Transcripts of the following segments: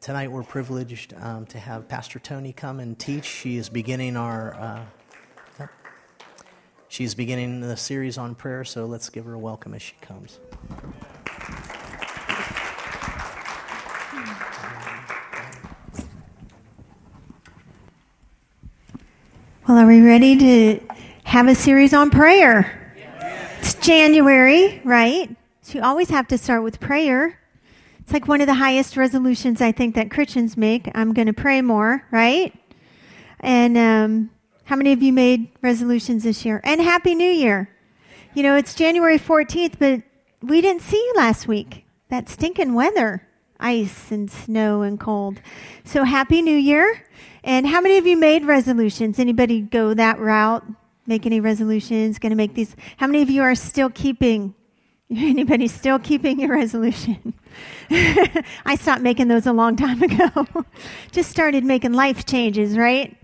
Tonight we're privileged um, to have Pastor Tony come and teach. She is beginning our. Uh. She's beginning the series on prayer, so let's give her a welcome as she comes. Well, are we ready to have a series on prayer? It's January, right? So you always have to start with prayer. It's like one of the highest resolutions I think that Christians make. I'm going to pray more, right? And um, how many of you made resolutions this year? And Happy New Year. You know, it's January 14th, but we didn't see you last week. That stinking weather, ice and snow and cold. So Happy New Year. And how many of you made resolutions? Anybody go that route? Make any resolutions? Going to make these? How many of you are still keeping? Anybody still keeping your resolution? I stopped making those a long time ago. Just started making life changes, right?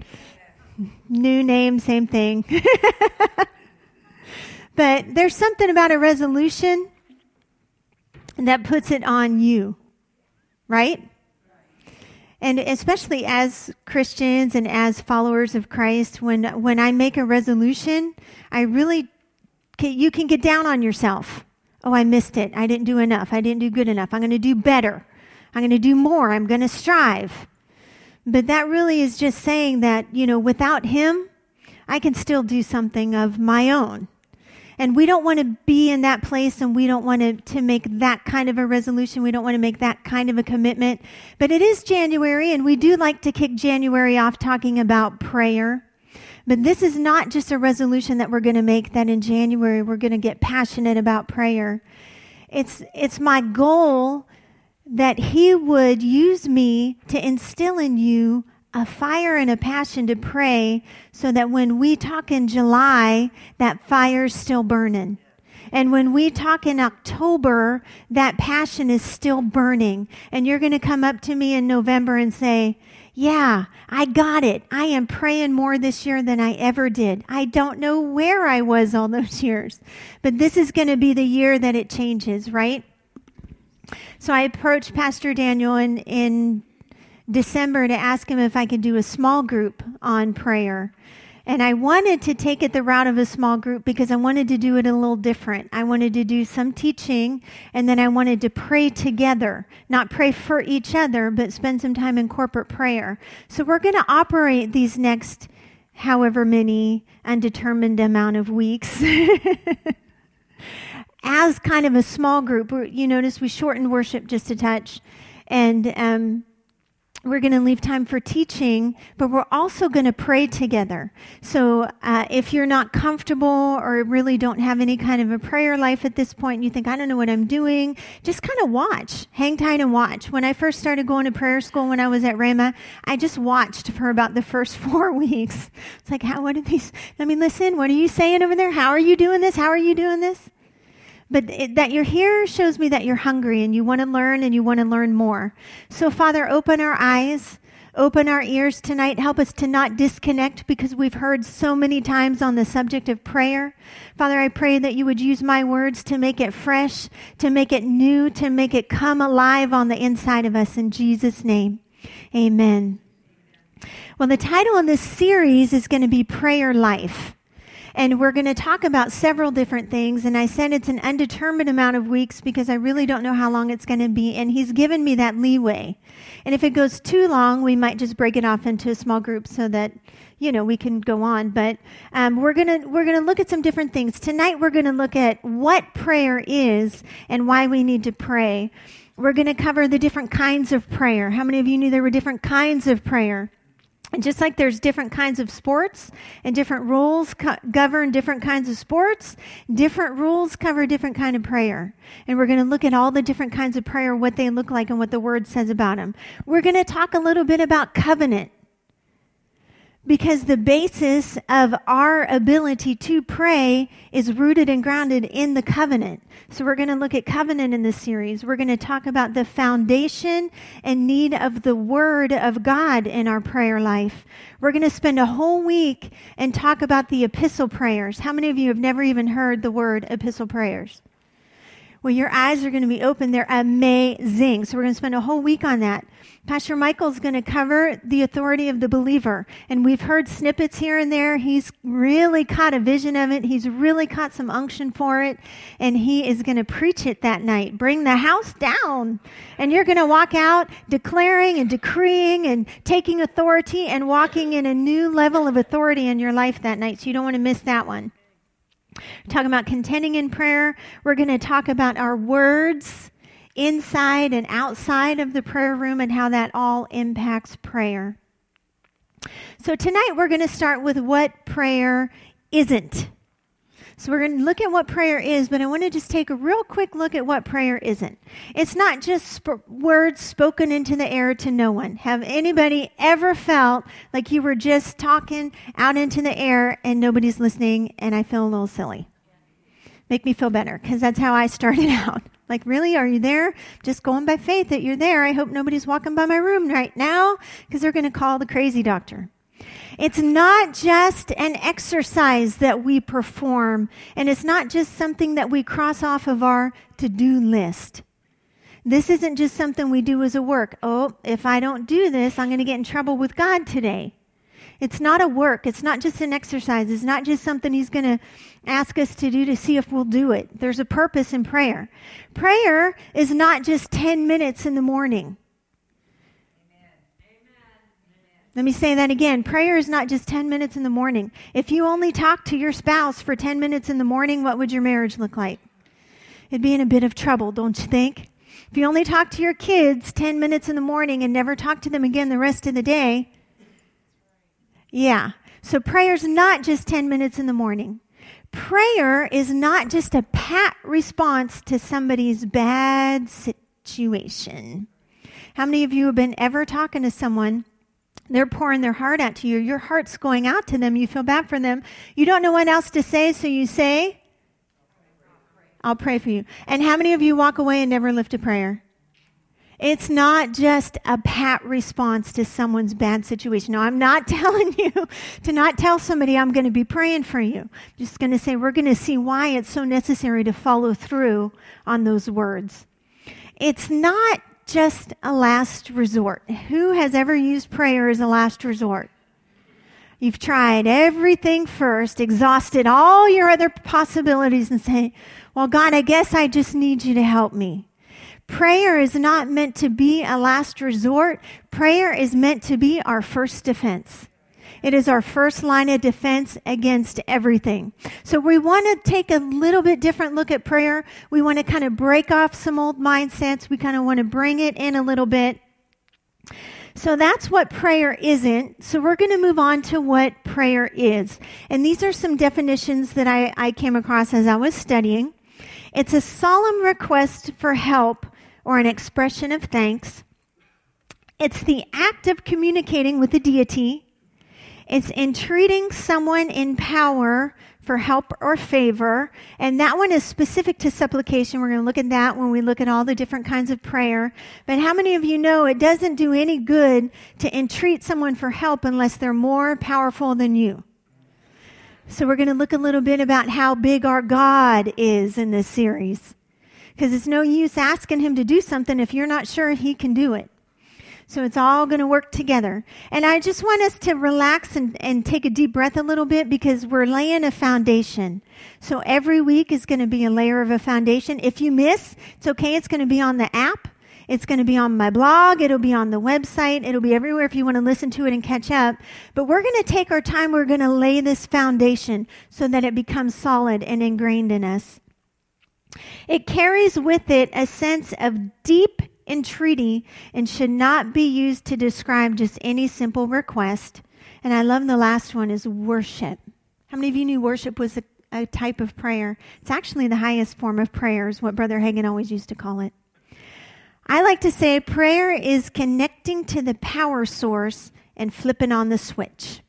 New name, same thing. but there's something about a resolution that puts it on you, right? and especially as Christians and as followers of Christ, when when I make a resolution, I really you can get down on yourself. Oh, I missed it. I didn't do enough. I didn't do good enough. I'm going to do better. I'm going to do more. I'm going to strive. But that really is just saying that, you know, without him, I can still do something of my own. And we don't want to be in that place and we don't want to, to make that kind of a resolution. We don't want to make that kind of a commitment. But it is January and we do like to kick January off talking about prayer. But this is not just a resolution that we're going to make that in January we're going to get passionate about prayer. It's, it's my goal that He would use me to instill in you a fire and a passion to pray so that when we talk in July, that fire's still burning. And when we talk in October, that passion is still burning. And you're going to come up to me in November and say, yeah, I got it. I am praying more this year than I ever did. I don't know where I was all those years, but this is going to be the year that it changes, right? So I approached Pastor Daniel in, in December to ask him if I could do a small group on prayer. And I wanted to take it the route of a small group because I wanted to do it a little different. I wanted to do some teaching and then I wanted to pray together, not pray for each other, but spend some time in corporate prayer. So we're going to operate these next however many undetermined amount of weeks. as kind of a small group. You notice we shortened worship just a touch. And um, we're going to leave time for teaching, but we're also going to pray together. So uh, if you're not comfortable or really don't have any kind of a prayer life at this point, and you think, I don't know what I'm doing, just kind of watch. Hang tight and watch. When I first started going to prayer school when I was at Rhema, I just watched for about the first four weeks. It's like, how, what are these? I mean, listen, what are you saying over there? How are you doing this? How are you doing this? But it, that you're here shows me that you're hungry and you want to learn and you want to learn more. So, Father, open our eyes, open our ears tonight. Help us to not disconnect because we've heard so many times on the subject of prayer. Father, I pray that you would use my words to make it fresh, to make it new, to make it come alive on the inside of us. In Jesus' name, amen. Well, the title of this series is going to be Prayer Life. And we're going to talk about several different things. And I said it's an undetermined amount of weeks because I really don't know how long it's going to be. And he's given me that leeway. And if it goes too long, we might just break it off into a small group so that you know we can go on but um, we're gonna we're gonna look at some different things tonight we're gonna look at what prayer is and why we need to pray we're going to cover the different kinds of prayer how many of you knew there were different kinds of prayer and just like there's different kinds of sports and different rules co- govern different kinds of sports, different rules cover different kind of prayer. And we're going to look at all the different kinds of prayer, what they look like and what the word says about them. We're going to talk a little bit about covenant because the basis of our ability to pray is rooted and grounded in the covenant. So we're going to look at covenant in this series. We're going to talk about the foundation and need of the word of God in our prayer life. We're going to spend a whole week and talk about the epistle prayers. How many of you have never even heard the word epistle prayers? Well, your eyes are going to be open. They're amazing. So we're going to spend a whole week on that. Pastor Michael's going to cover the authority of the believer. And we've heard snippets here and there. He's really caught a vision of it. He's really caught some unction for it. And he is going to preach it that night. Bring the house down. And you're going to walk out declaring and decreeing and taking authority and walking in a new level of authority in your life that night. So you don't want to miss that one. We're talking about contending in prayer. We're going to talk about our words inside and outside of the prayer room and how that all impacts prayer. So, tonight we're going to start with what prayer isn't. So, we're going to look at what prayer is, but I want to just take a real quick look at what prayer isn't. It's not just sp- words spoken into the air to no one. Have anybody ever felt like you were just talking out into the air and nobody's listening and I feel a little silly? Make me feel better because that's how I started out. Like, really? Are you there? Just going by faith that you're there. I hope nobody's walking by my room right now because they're going to call the crazy doctor. It's not just an exercise that we perform, and it's not just something that we cross off of our to do list. This isn't just something we do as a work. Oh, if I don't do this, I'm going to get in trouble with God today. It's not a work. It's not just an exercise. It's not just something He's going to ask us to do to see if we'll do it. There's a purpose in prayer. Prayer is not just 10 minutes in the morning. Let me say that again. Prayer is not just 10 minutes in the morning. If you only talk to your spouse for 10 minutes in the morning, what would your marriage look like? It'd be in a bit of trouble, don't you think? If you only talk to your kids 10 minutes in the morning and never talk to them again the rest of the day, yeah. So prayer's not just 10 minutes in the morning. Prayer is not just a pat response to somebody's bad situation. How many of you have been ever talking to someone? They're pouring their heart out to you. Your heart's going out to them. You feel bad for them. You don't know what else to say, so you say, I'll pray for you. And how many of you walk away and never lift a prayer? It's not just a pat response to someone's bad situation. No, I'm not telling you to not tell somebody I'm going to be praying for you. I'm just going to say we're going to see why it's so necessary to follow through on those words. It's not just a last resort. Who has ever used prayer as a last resort? You've tried everything first, exhausted all your other possibilities, and say, Well, God, I guess I just need you to help me. Prayer is not meant to be a last resort. Prayer is meant to be our first defense. It is our first line of defense against everything. So we want to take a little bit different look at prayer. We want to kind of break off some old mindsets. We kind of want to bring it in a little bit. So that's what prayer isn't. So we're going to move on to what prayer is. And these are some definitions that I, I came across as I was studying. It's a solemn request for help or an expression of thanks. It's the act of communicating with the deity. It's entreating someone in power for help or favor. And that one is specific to supplication. We're going to look at that when we look at all the different kinds of prayer. But how many of you know it doesn't do any good to entreat someone for help unless they're more powerful than you? So we're going to look a little bit about how big our God is in this series because it's no use asking him to do something if you're not sure he can do it. So it's all going to work together. And I just want us to relax and, and take a deep breath a little bit because we're laying a foundation. So every week is going to be a layer of a foundation. If you miss, it's okay. It's going to be on the app. It's going to be on my blog. It'll be on the website. It'll be everywhere if you want to listen to it and catch up. But we're going to take our time. We're going to lay this foundation so that it becomes solid and ingrained in us. It carries with it a sense of deep entreaty and should not be used to describe just any simple request. And I love the last one is worship. How many of you knew worship was a, a type of prayer? It's actually the highest form of prayer, is what Brother Hagin always used to call it. I like to say prayer is connecting to the power source and flipping on the switch.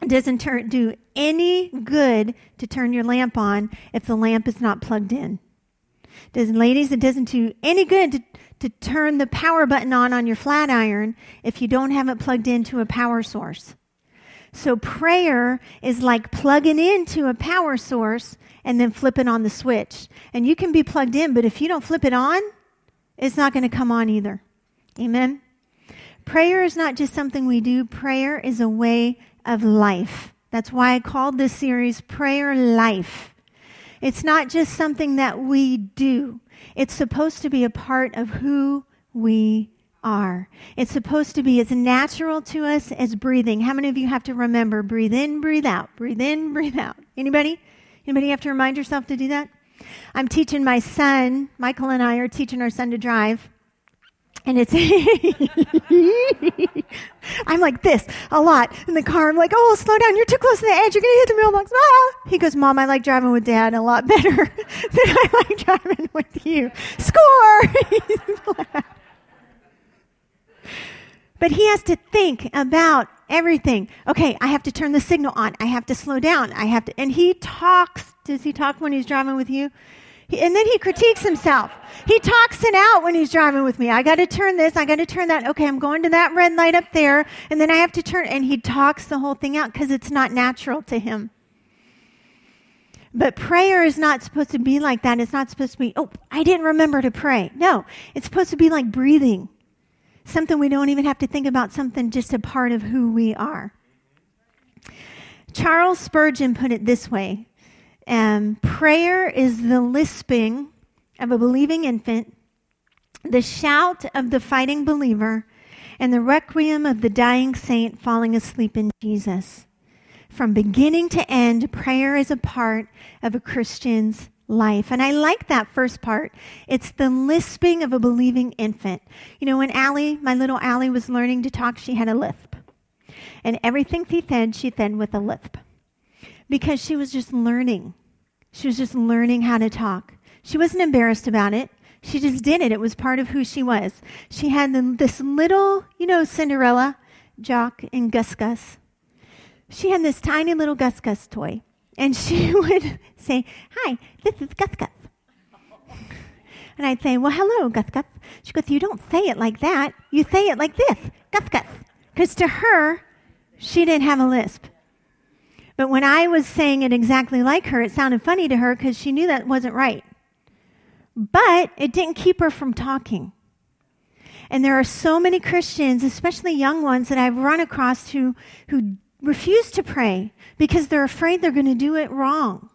It doesn't turn, do any good to turn your lamp on if the lamp is not plugged in. Does, ladies, it doesn't do any good to, to turn the power button on on your flat iron if you don't have it plugged into a power source. So prayer is like plugging into a power source and then flipping on the switch. And you can be plugged in, but if you don't flip it on, it's not going to come on either. Amen. Prayer is not just something we do, prayer is a way of life. That's why I called this series Prayer Life. It's not just something that we do, it's supposed to be a part of who we are. It's supposed to be as natural to us as breathing. How many of you have to remember breathe in, breathe out, breathe in, breathe out? Anybody? Anybody have to remind yourself to do that? I'm teaching my son, Michael and I are teaching our son to drive. And it's, I'm like this a lot in the car. I'm like, oh, slow down. You're too close to the edge. You're to hit the mailbox. Ah. He goes, Mom, I like driving with dad a lot better than I like driving with you. Score! but he has to think about everything. Okay, I have to turn the signal on. I have to slow down. I have to, and he talks. Does he talk when he's driving with you? And then he critiques himself. He talks it out when he's driving with me. I got to turn this. I got to turn that. Okay, I'm going to that red light up there. And then I have to turn. And he talks the whole thing out because it's not natural to him. But prayer is not supposed to be like that. It's not supposed to be, oh, I didn't remember to pray. No, it's supposed to be like breathing. Something we don't even have to think about, something just a part of who we are. Charles Spurgeon put it this way um, prayer is the lisping of a believing infant, the shout of the fighting believer, and the requiem of the dying saint falling asleep in Jesus. From beginning to end, prayer is a part of a Christian's life. And I like that first part. It's the lisping of a believing infant. You know, when Allie, my little Allie, was learning to talk, she had a lisp. And everything she said, she said with a lisp because she was just learning. She was just learning how to talk. She wasn't embarrassed about it. She just did it. It was part of who she was. She had this little, you know, Cinderella, Jaq, and Gus Gus. She had this tiny little Gus Gus toy. And she would say, Hi, this is Gus Gus. And I'd say, Well, hello, Gus Gus. She goes, You don't say it like that. You say it like this, Gus Gus. Because to her, she didn't have a lisp. But when I was saying it exactly like her, it sounded funny to her because she knew that wasn't right. But it didn't keep her from talking. And there are so many Christians, especially young ones, that I've run across who, who refuse to pray because they're afraid they're going to do it wrong.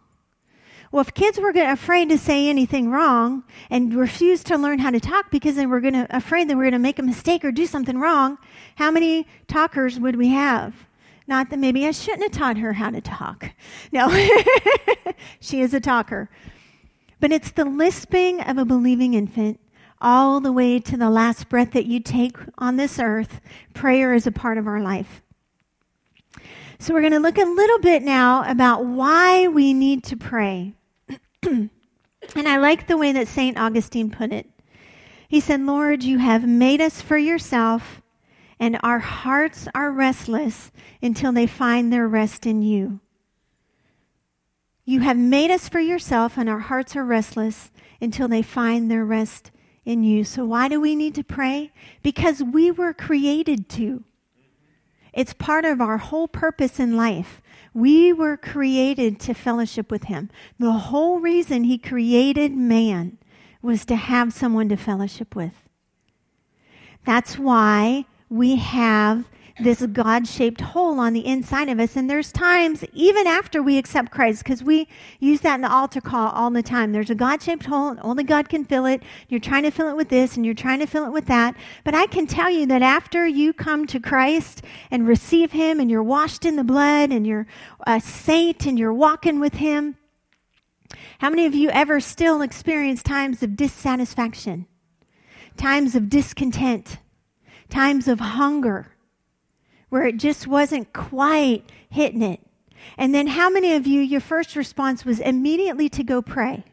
Well, if kids were afraid to say anything wrong and refused to learn how to talk because they were going to, afraid they were going to make a mistake or do something wrong, how many talkers would we have? Not that maybe I shouldn't have taught her how to talk. No, she is a talker. But it's the lisping of a believing infant all the way to the last breath that you take on this earth. Prayer is a part of our life. So we're going to look a little bit now about why we need to pray. and I like the way that St. Augustine put it. He said, Lord, you have made us for yourself and our hearts are restless until they find their rest in you. You have made us for yourself, and our hearts are restless until they find their rest in you. So, why do we need to pray? Because we were created to. It's part of our whole purpose in life. We were created to fellowship with Him. The whole reason He created man was to have someone to fellowship with. That's why we have this God shaped hole on the inside of us. And there's times, even after we accept Christ, because we use that in the altar call all the time. There's a God shaped hole, and only God can fill it. You're trying to fill it with this, and you're trying to fill it with that. But I can tell you that after you come to Christ and receive Him, and you're washed in the blood, and you're a saint, and you're walking with Him, how many of you ever still experience times of dissatisfaction, times of discontent? Times of hunger where it just wasn't quite hitting it. And then, how many of you, your first response was immediately to go pray?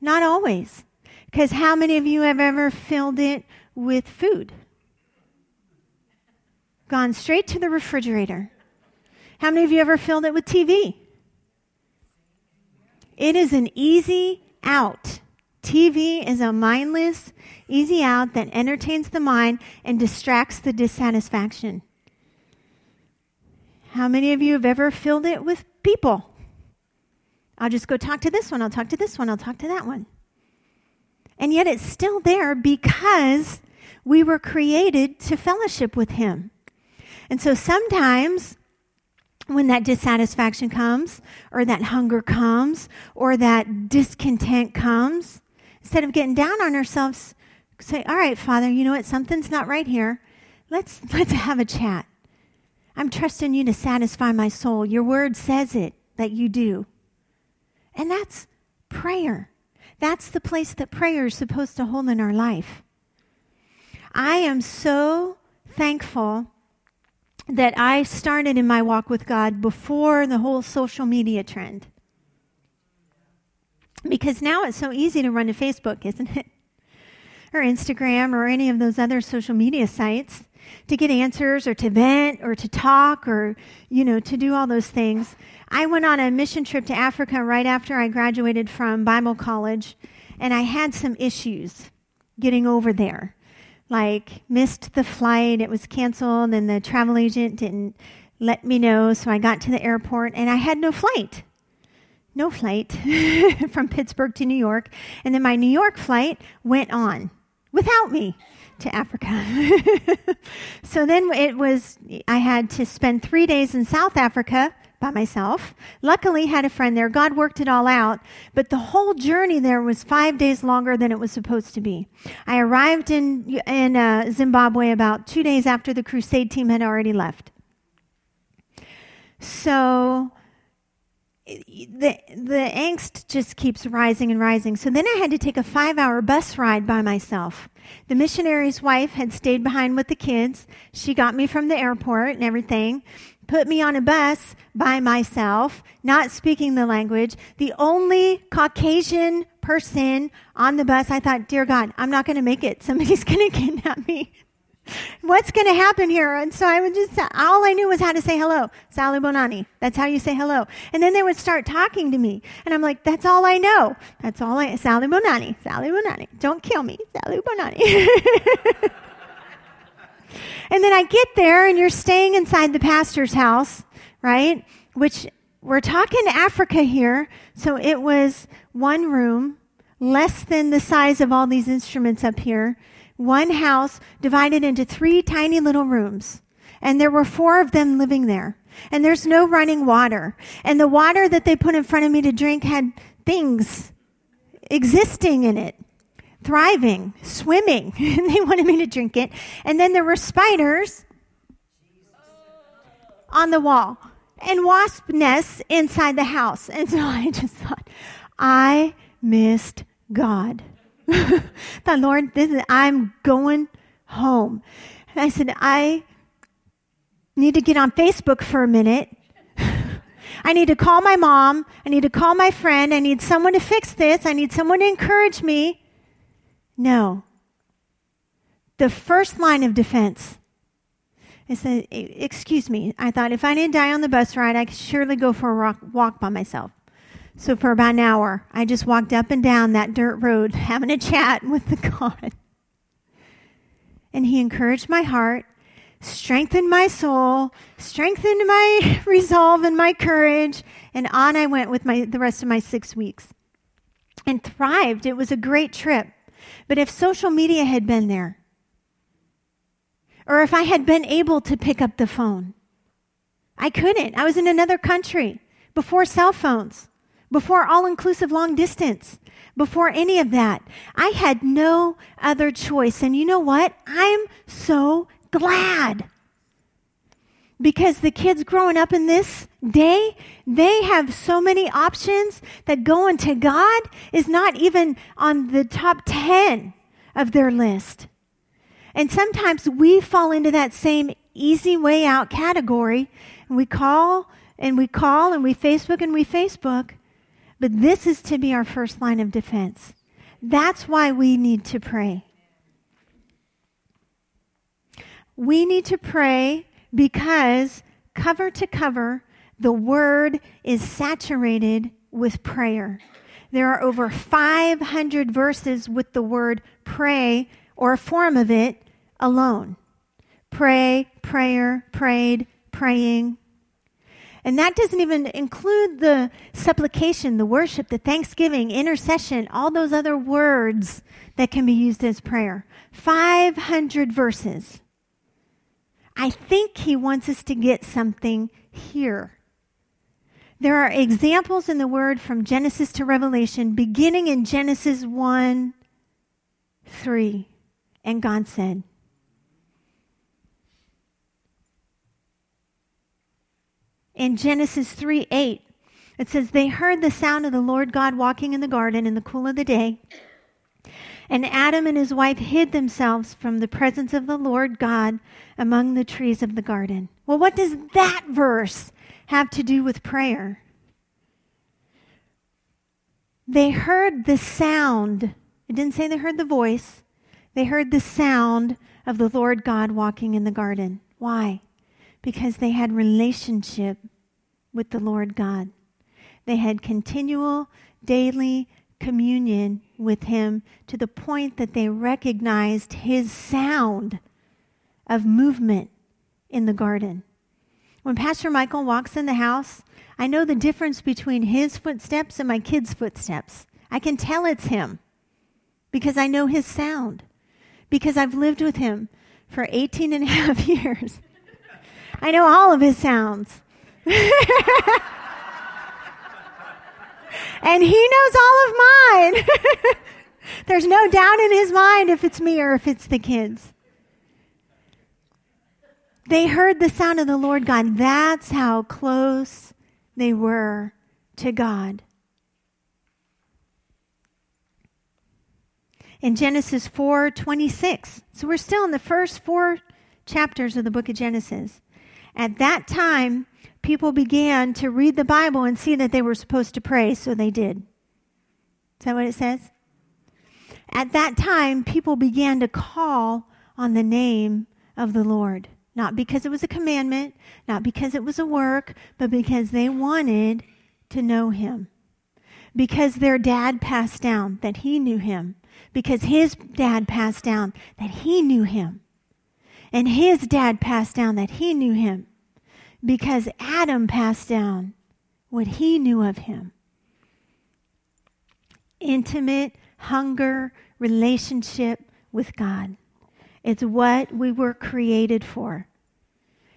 Not always. Because how many of you have ever filled it with food? Gone straight to the refrigerator. How many of you ever filled it with TV? It is an easy out. TV is a mindless, easy out that entertains the mind and distracts the dissatisfaction. How many of you have ever filled it with people? I'll just go talk to this one, I'll talk to this one, I'll talk to that one. And yet it's still there because we were created to fellowship with Him. And so sometimes when that dissatisfaction comes, or that hunger comes, or that discontent comes, instead of getting down on ourselves, say, All right, Father, you know what? Something's not right here. Let's, let's have a chat. I'm trusting you to satisfy my soul. Your word says it that you do. And that's prayer. That's the place that prayer is supposed to hold in our life. I am so thankful that I started in my walk with God before the whole social media trend. Because now it's so easy to run to Facebook, isn't it? Or Instagram or any of those other social media sites to get answers or to vent or to talk or, you know, to do all those things. I went on a mission trip to Africa right after I graduated from Bible college, and I had some issues getting over there. Like, missed the flight, it was canceled, and the travel agent didn't let me know, so I got to the airport and I had no flight. No flight from Pittsburgh to New York. And then my New York flight went on without me to Africa. so then it was, I had to spend three days in South Africa by myself. Luckily, had a friend there. God worked it all out, but the whole journey there was five days longer than it was supposed to be. I arrived in in uh, Zimbabwe about two days after the crusade team had already left. So the the angst just keeps rising and rising. So then I had to take a five hour bus ride by myself. The missionary's wife had stayed behind with the kids. She got me from the airport and everything put me on a bus by myself, not speaking the language, the only Caucasian person on the bus, I thought, dear God, I'm not going to make it. Somebody's going to kidnap me. What's going to happen here? And so I would just, all I knew was how to say hello. Salibonani. That's how you say hello. And then they would start talking to me. And I'm like, that's all I know. That's all I, Salibonani, Sally Bonani. Don't kill me, Salibonani. And then I get there and you're staying inside the pastor's house, right? Which we're talking Africa here. So it was one room, less than the size of all these instruments up here, one house divided into three tiny little rooms. And there were four of them living there. And there's no running water. And the water that they put in front of me to drink had things existing in it thriving, swimming, and they wanted me to drink it. And then there were spiders on the wall and wasp nests inside the house. And so I just thought, I missed God. the Lord, this is, I'm going home. And I said, I need to get on Facebook for a minute. I need to call my mom. I need to call my friend. I need someone to fix this. I need someone to encourage me. No. The first line of defense is that, excuse me, I thought if I didn't die on the bus ride, I could surely go for a walk by myself. So for about an hour, I just walked up and down that dirt road having a chat with the God. And he encouraged my heart, strengthened my soul, strengthened my resolve and my courage, and on I went with my, the rest of my six weeks. And thrived. It was a great trip. But if social media had been there, or if I had been able to pick up the phone, I couldn't. I was in another country before cell phones, before all inclusive long distance, before any of that. I had no other choice. And you know what? I'm so glad. Because the kids growing up in this day, they have so many options that going to God is not even on the top 10 of their list. And sometimes we fall into that same easy way out category. And we call and we call and we Facebook and we Facebook. But this is to be our first line of defense. That's why we need to pray. We need to pray because cover to cover, the word is saturated with prayer. There are over 500 verses with the word pray or a form of it alone. Pray, prayer, prayed, praying. And that doesn't even include the supplication, the worship, the thanksgiving, intercession, all those other words that can be used as prayer. 500 verses. I think he wants us to get something here. There are examples in the word from Genesis to Revelation, beginning in Genesis 1 3. And God said, in Genesis 3 8, it says, They heard the sound of the Lord God walking in the garden in the cool of the day. And Adam and his wife hid themselves from the presence of the Lord God among the trees of the garden. Well, what does that verse have to do with prayer? They heard the sound. It didn't say they heard the voice. They heard the sound of the Lord God walking in the garden. Why? Because they had relationship with the Lord God. They had continual, daily communion with Him to the point that they recognized His sound of movement in the garden. When Pastor Michael walks in the house, I know the difference between his footsteps and my kids' footsteps. I can tell it's him because I know his sound, because I've lived with him for 18 and a half years. I know all of his sounds. and he knows all of mine. There's no doubt in his mind if it's me or if it's the kids. They heard the sound of the Lord God. That's how close they were to God. In Genesis 4:26. So we're still in the first 4 chapters of the book of Genesis. At that time, people began to read the Bible and see that they were supposed to pray, so they did. Is that what it says? At that time, people began to call on the name of the Lord. Not because it was a commandment, not because it was a work, but because they wanted to know him. Because their dad passed down that he knew him. Because his dad passed down that he knew him. And his dad passed down that he knew him. Because Adam passed down what he knew of him. Intimate hunger, relationship with God. It's what we were created for.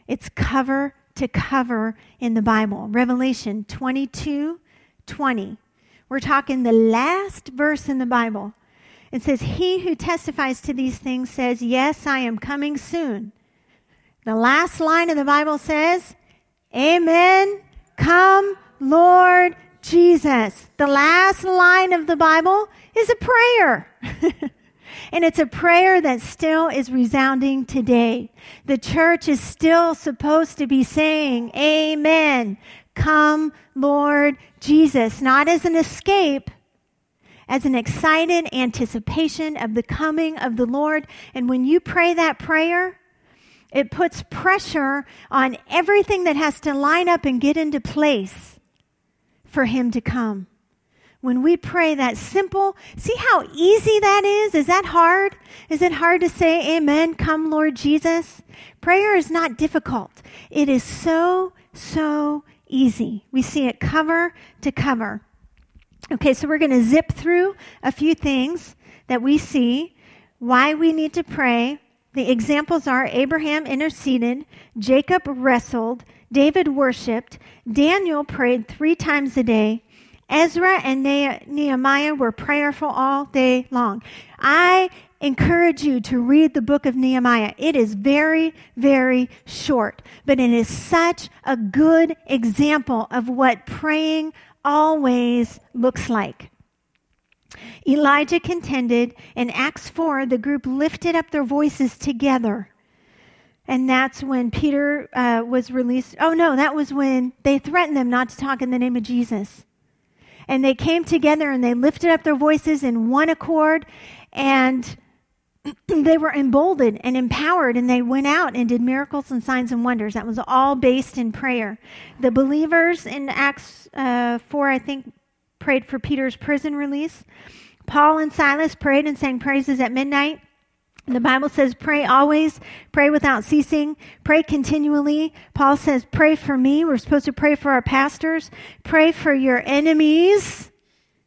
It's cover to cover in the Bible. Revelation 22 20. We're talking the last verse in the Bible. It says, He who testifies to these things says, Yes, I am coming soon. The last line of the Bible says, Amen. Come, Lord Jesus. The last line of the Bible is a prayer. And it's a prayer that still is resounding today. The church is still supposed to be saying, Amen. Come, Lord Jesus, not as an escape, as an excited anticipation of the coming of the Lord. And when you pray that prayer, it puts pressure on everything that has to line up and get into place for Him to come when we pray that simple, see how easy that is? Is that hard? Is it hard to say, Amen, come, Lord Jesus? Prayer is not difficult. It is so, so easy. We see it cover to cover. Okay, so we're going to zip through a few things that we see, why we need to pray. The examples are Abraham interceded, Jacob wrestled, David worshiped, Daniel prayed three times a day, Ezra and Nehemiah were prayerful all day long. I encourage you to read the book of Nehemiah. It is very, very short, but it is such a good example of what praying always looks like. Elijah contended. In Acts 4, the group lifted up their voices together. And that's when Peter uh, was released. Oh, no, that was when they threatened them not to talk in the name of Jesus and they came together and they lifted up their voices in one accord and they were emboldened and empowered and they went out and did miracles and signs and wonders. That was all based in prayer. The believers in acts uh, 4 i think prayed for peter's prison release. Paul and silas prayed and sang praises at midnight. The Bible says, pray always, pray without ceasing, pray continually. Paul says, pray for me. We're supposed to pray for our pastors, pray for your enemies.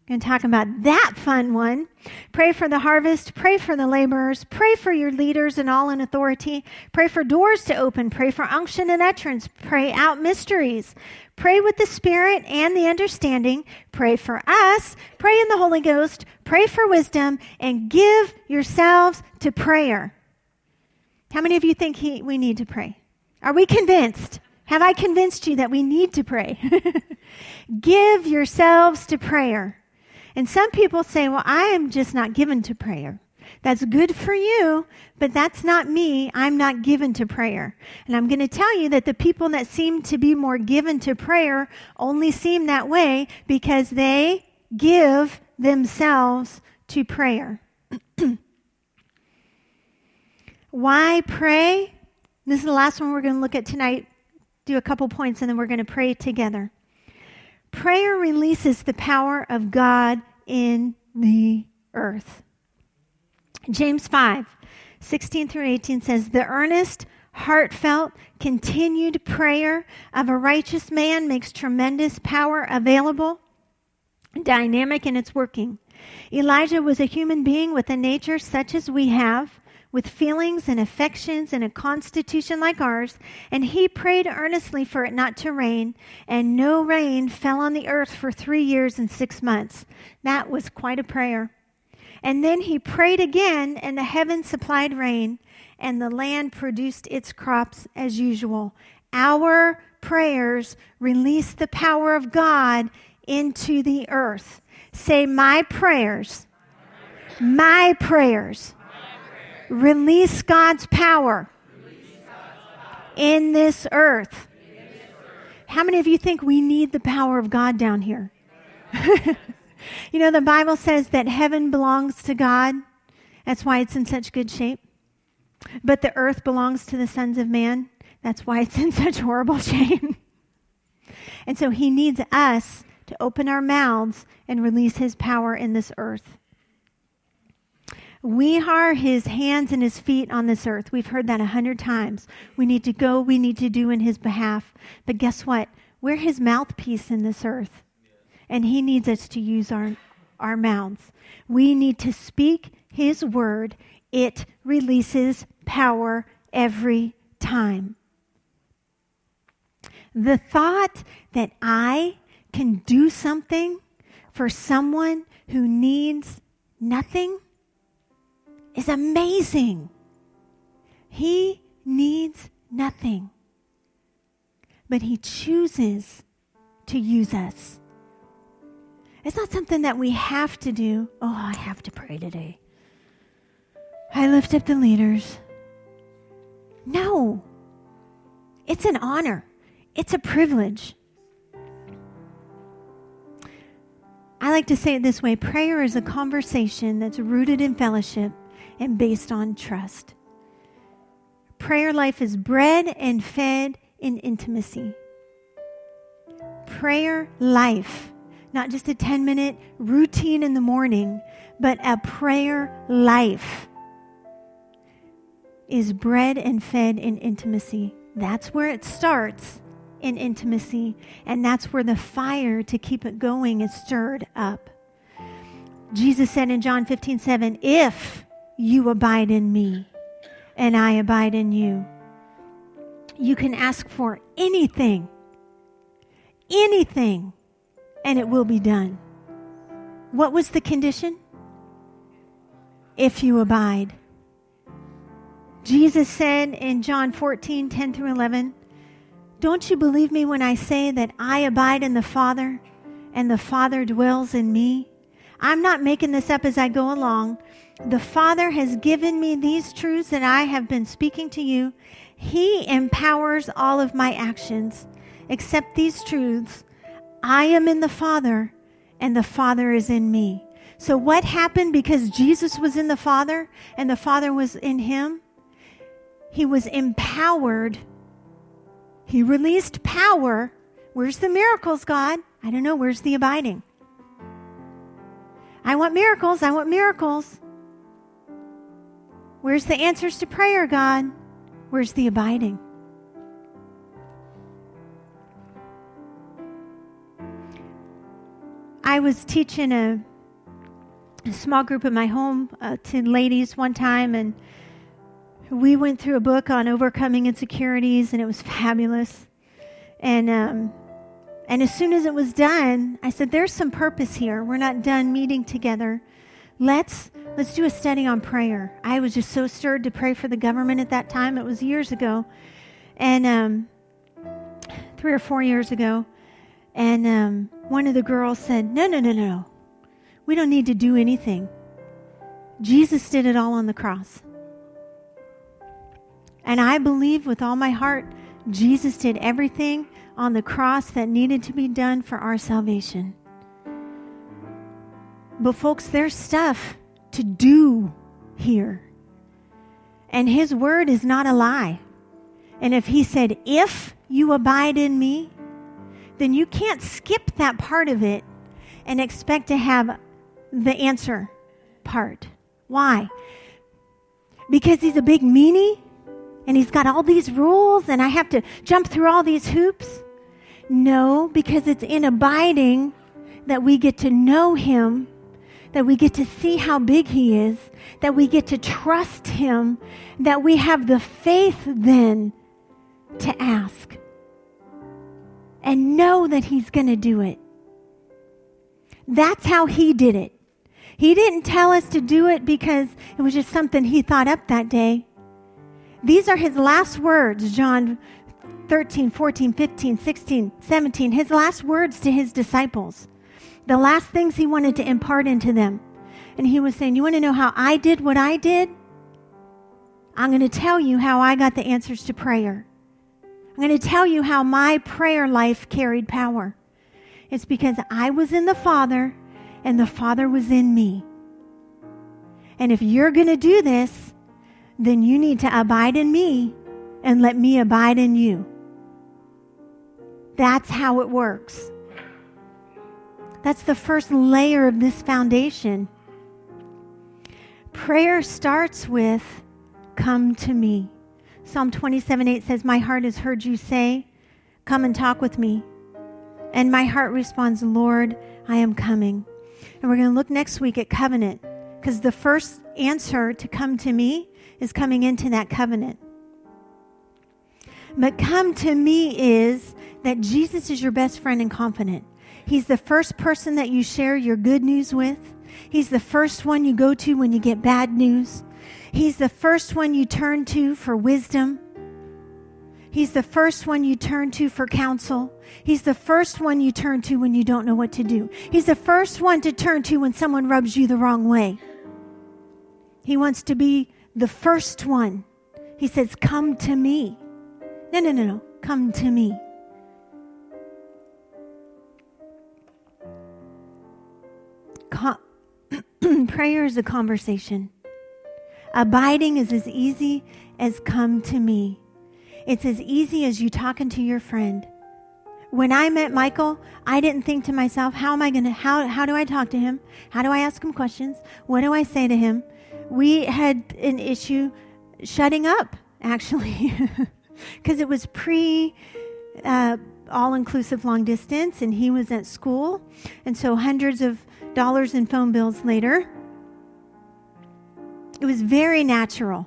To talk about that fun one. Pray for the harvest. Pray for the laborers. Pray for your leaders and all in authority. Pray for doors to open. Pray for unction and utterance. Pray out mysteries. Pray with the Spirit and the understanding. Pray for us. Pray in the Holy Ghost. Pray for wisdom and give yourselves to prayer. How many of you think he, we need to pray? Are we convinced? Have I convinced you that we need to pray? give yourselves to prayer. And some people say, well, I am just not given to prayer. That's good for you, but that's not me. I'm not given to prayer. And I'm going to tell you that the people that seem to be more given to prayer only seem that way because they give themselves to prayer. Why pray? This is the last one we're going to look at tonight. Do a couple points and then we're going to pray together. Prayer releases the power of God in the earth. James 5 16 through 18 says, The earnest, heartfelt, continued prayer of a righteous man makes tremendous power available, dynamic in its working. Elijah was a human being with a nature such as we have with feelings and affections and a constitution like ours, and he prayed earnestly for it not to rain, and no rain fell on the earth for three years and six months. That was quite a prayer. And then he prayed again, and the heavens supplied rain, and the land produced its crops as usual. Our prayers release the power of God into the earth. Say, My prayers, my prayers Release God's power in this earth. How many of you think we need the power of God down here? you know, the Bible says that heaven belongs to God. That's why it's in such good shape. But the earth belongs to the sons of man. That's why it's in such horrible shape. and so he needs us to open our mouths and release his power in this earth. We are his hands and his feet on this earth. We've heard that a hundred times. We need to go, we need to do in his behalf. But guess what? We're his mouthpiece in this earth. And he needs us to use our, our mouths. We need to speak his word. It releases power every time. The thought that I can do something for someone who needs nothing is amazing. He needs nothing, but He chooses to use us. It's not something that we have to do. Oh, I have to pray today. I lift up the leaders. No, it's an honor, it's a privilege. I like to say it this way prayer is a conversation that's rooted in fellowship and based on trust. Prayer life is bred and fed in intimacy. Prayer life, not just a 10 minute routine in the morning, but a prayer life is bred and fed in intimacy. That's where it starts in intimacy, and that's where the fire to keep it going is stirred up. Jesus said in John 15, 7, if you abide in me and I abide in you. You can ask for anything, anything, and it will be done. What was the condition? If you abide. Jesus said in John 14, 10 through 11, Don't you believe me when I say that I abide in the Father and the Father dwells in me? I'm not making this up as I go along. The Father has given me these truths that I have been speaking to you. He empowers all of my actions. Accept these truths. I am in the Father, and the Father is in me. So, what happened because Jesus was in the Father and the Father was in him? He was empowered. He released power. Where's the miracles, God? I don't know. Where's the abiding? I want miracles. I want miracles. Where's the answers to prayer, God? Where's the abiding? I was teaching a, a small group in my home uh, to ladies one time, and we went through a book on overcoming insecurities, and it was fabulous. And um, and as soon as it was done, I said, "There's some purpose here. We're not done meeting together. Let's let's do a study on prayer." I was just so stirred to pray for the government at that time. It was years ago, and um, three or four years ago. And um, one of the girls said, No, no, no, no, no. We don't need to do anything. Jesus did it all on the cross. And I believe with all my heart, Jesus did everything on the cross that needed to be done for our salvation. But, folks, there's stuff to do here. And His word is not a lie. And if He said, If you abide in me, then you can't skip that part of it and expect to have the answer part. Why? Because he's a big meanie and he's got all these rules and I have to jump through all these hoops? No, because it's in abiding that we get to know him, that we get to see how big he is, that we get to trust him, that we have the faith then to ask and know that He's going to do it. That's how He did it. He didn't tell us to do it because it was just something He thought up that day. These are His last words, John 13, 14, 15, 16, 17. His last words to His disciples. The last things He wanted to impart into them. And He was saying, You want to know how I did what I did? I'm going to tell you how I got the answers to prayer. I'm going to tell you how my prayer life carried power. It's because I was in the Father and the Father was in me. And if you're going to do this, then you need to abide in me and let me abide in you. That's how it works. That's the first layer of this foundation. Prayer starts with, Come to me. Psalm 27 8 says, My heart has heard you say, Come and talk with me. And my heart responds, Lord, I am coming. And we're going to look next week at covenant because the first answer to come to me is coming into that covenant. But come to me is that Jesus is your best friend and confidant. He's the first person that you share your good news with. He's the first one you go to when you get bad news. He's the first one you turn to for wisdom. He's the first one you turn to for counsel. He's the first one you turn to when you don't know what to do. He's the first one to turn to when someone rubs you the wrong way. He wants to be the first one. He says, Come to me. No, no, no, no. Come to me. prayer is a conversation. Abiding is as easy as come to me. It's as easy as you talking to your friend. When I met Michael, I didn't think to myself, how am I going to, how, how do I talk to him? How do I ask him questions? What do I say to him? We had an issue shutting up, actually, because it was pre uh, all inclusive long distance and he was at school. And so hundreds of dollars in phone bills later, it was very natural,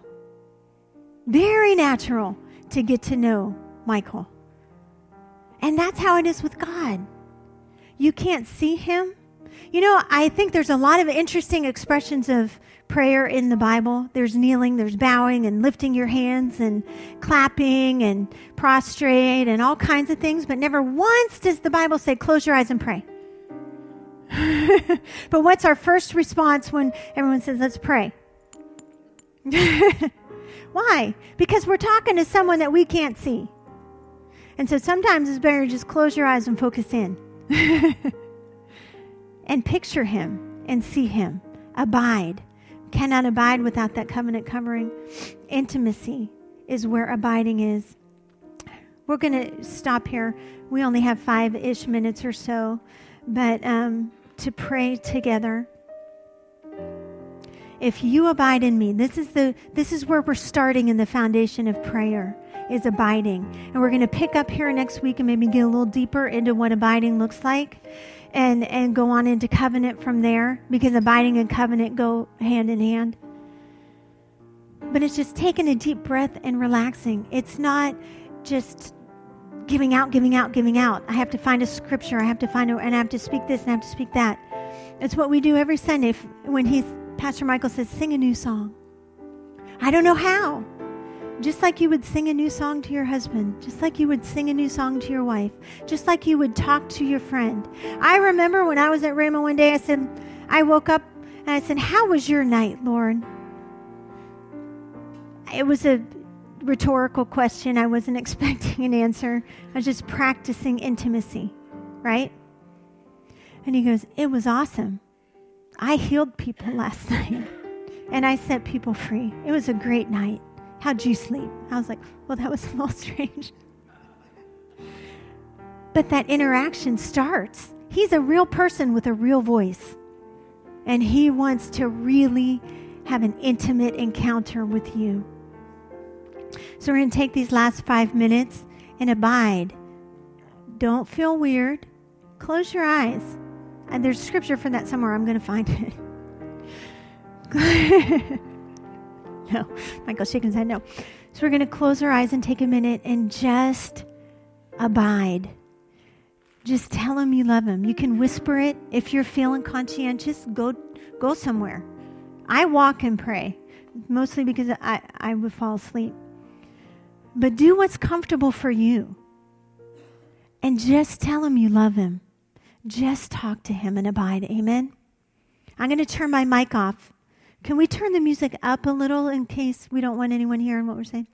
very natural to get to know Michael. And that's how it is with God. You can't see him. You know, I think there's a lot of interesting expressions of prayer in the Bible. There's kneeling, there's bowing and lifting your hands and clapping and prostrate and all kinds of things, but never once does the Bible say, close your eyes and pray. but what's our first response when everyone says, let's pray? Why? Because we're talking to someone that we can't see. And so sometimes it's better to just close your eyes and focus in and picture him and see him. Abide. Cannot abide without that covenant covering. Intimacy is where abiding is. We're going to stop here. We only have five ish minutes or so, but um, to pray together. If you abide in me, this is the this is where we're starting in the foundation of prayer is abiding. And we're going to pick up here next week and maybe get a little deeper into what abiding looks like and and go on into covenant from there because abiding and covenant go hand in hand. But it's just taking a deep breath and relaxing. It's not just giving out, giving out, giving out. I have to find a scripture. I have to find a, and I have to speak this and I have to speak that. It's what we do every Sunday when he's Pastor Michael says, sing a new song. I don't know how. Just like you would sing a new song to your husband, just like you would sing a new song to your wife, just like you would talk to your friend. I remember when I was at Rhema one day, I said, I woke up and I said, How was your night, Lord? It was a rhetorical question. I wasn't expecting an answer. I was just practicing intimacy, right? And he goes, It was awesome. I healed people last night and I set people free. It was a great night. How'd you sleep? I was like, Well, that was a little strange. But that interaction starts. He's a real person with a real voice. And he wants to really have an intimate encounter with you. So we're going to take these last five minutes and abide. Don't feel weird. Close your eyes. And there's scripture for that somewhere. I'm going to find it. no. Michael's shaking his head. No. So we're going to close our eyes and take a minute and just abide. Just tell him you love him. You can whisper it. If you're feeling conscientious, go go somewhere. I walk and pray, mostly because I, I would fall asleep. But do what's comfortable for you. And just tell him you love him. Just talk to him and abide. Amen. I'm going to turn my mic off. Can we turn the music up a little in case we don't want anyone hearing what we're saying?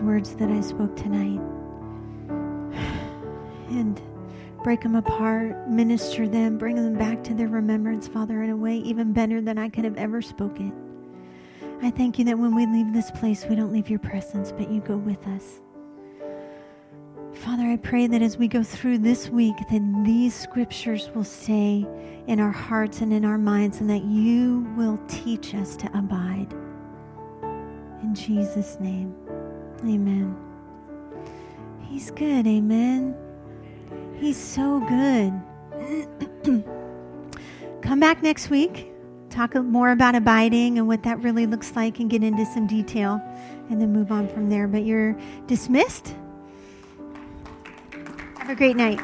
These words that I spoke tonight and break them apart, minister them, bring them back to their remembrance, Father, in a way even better than I could have ever spoken. I thank you that when we leave this place, we don't leave your presence, but you go with us. Father, I pray that as we go through this week, that these scriptures will stay in our hearts and in our minds, and that you will teach us to abide. In Jesus' name, amen. He's good, amen. He's so good. Come back next week, talk more about abiding and what that really looks like, and get into some detail, and then move on from there. But you're dismissed. Have a great night.